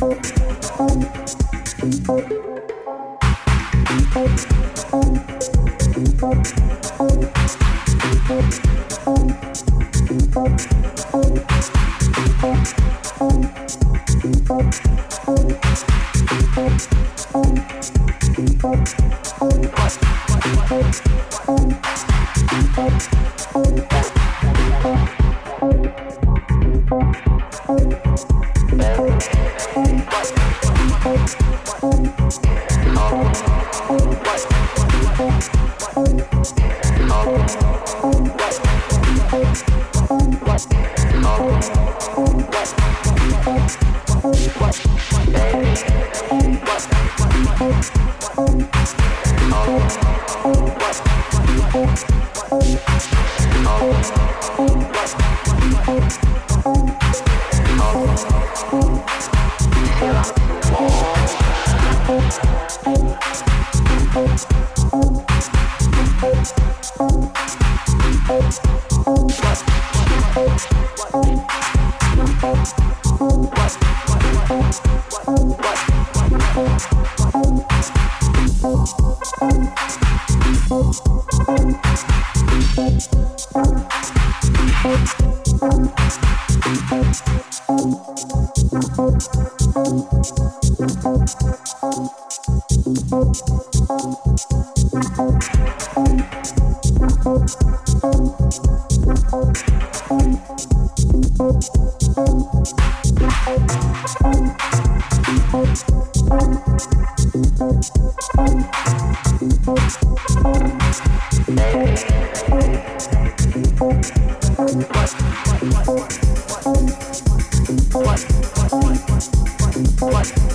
Thank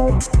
What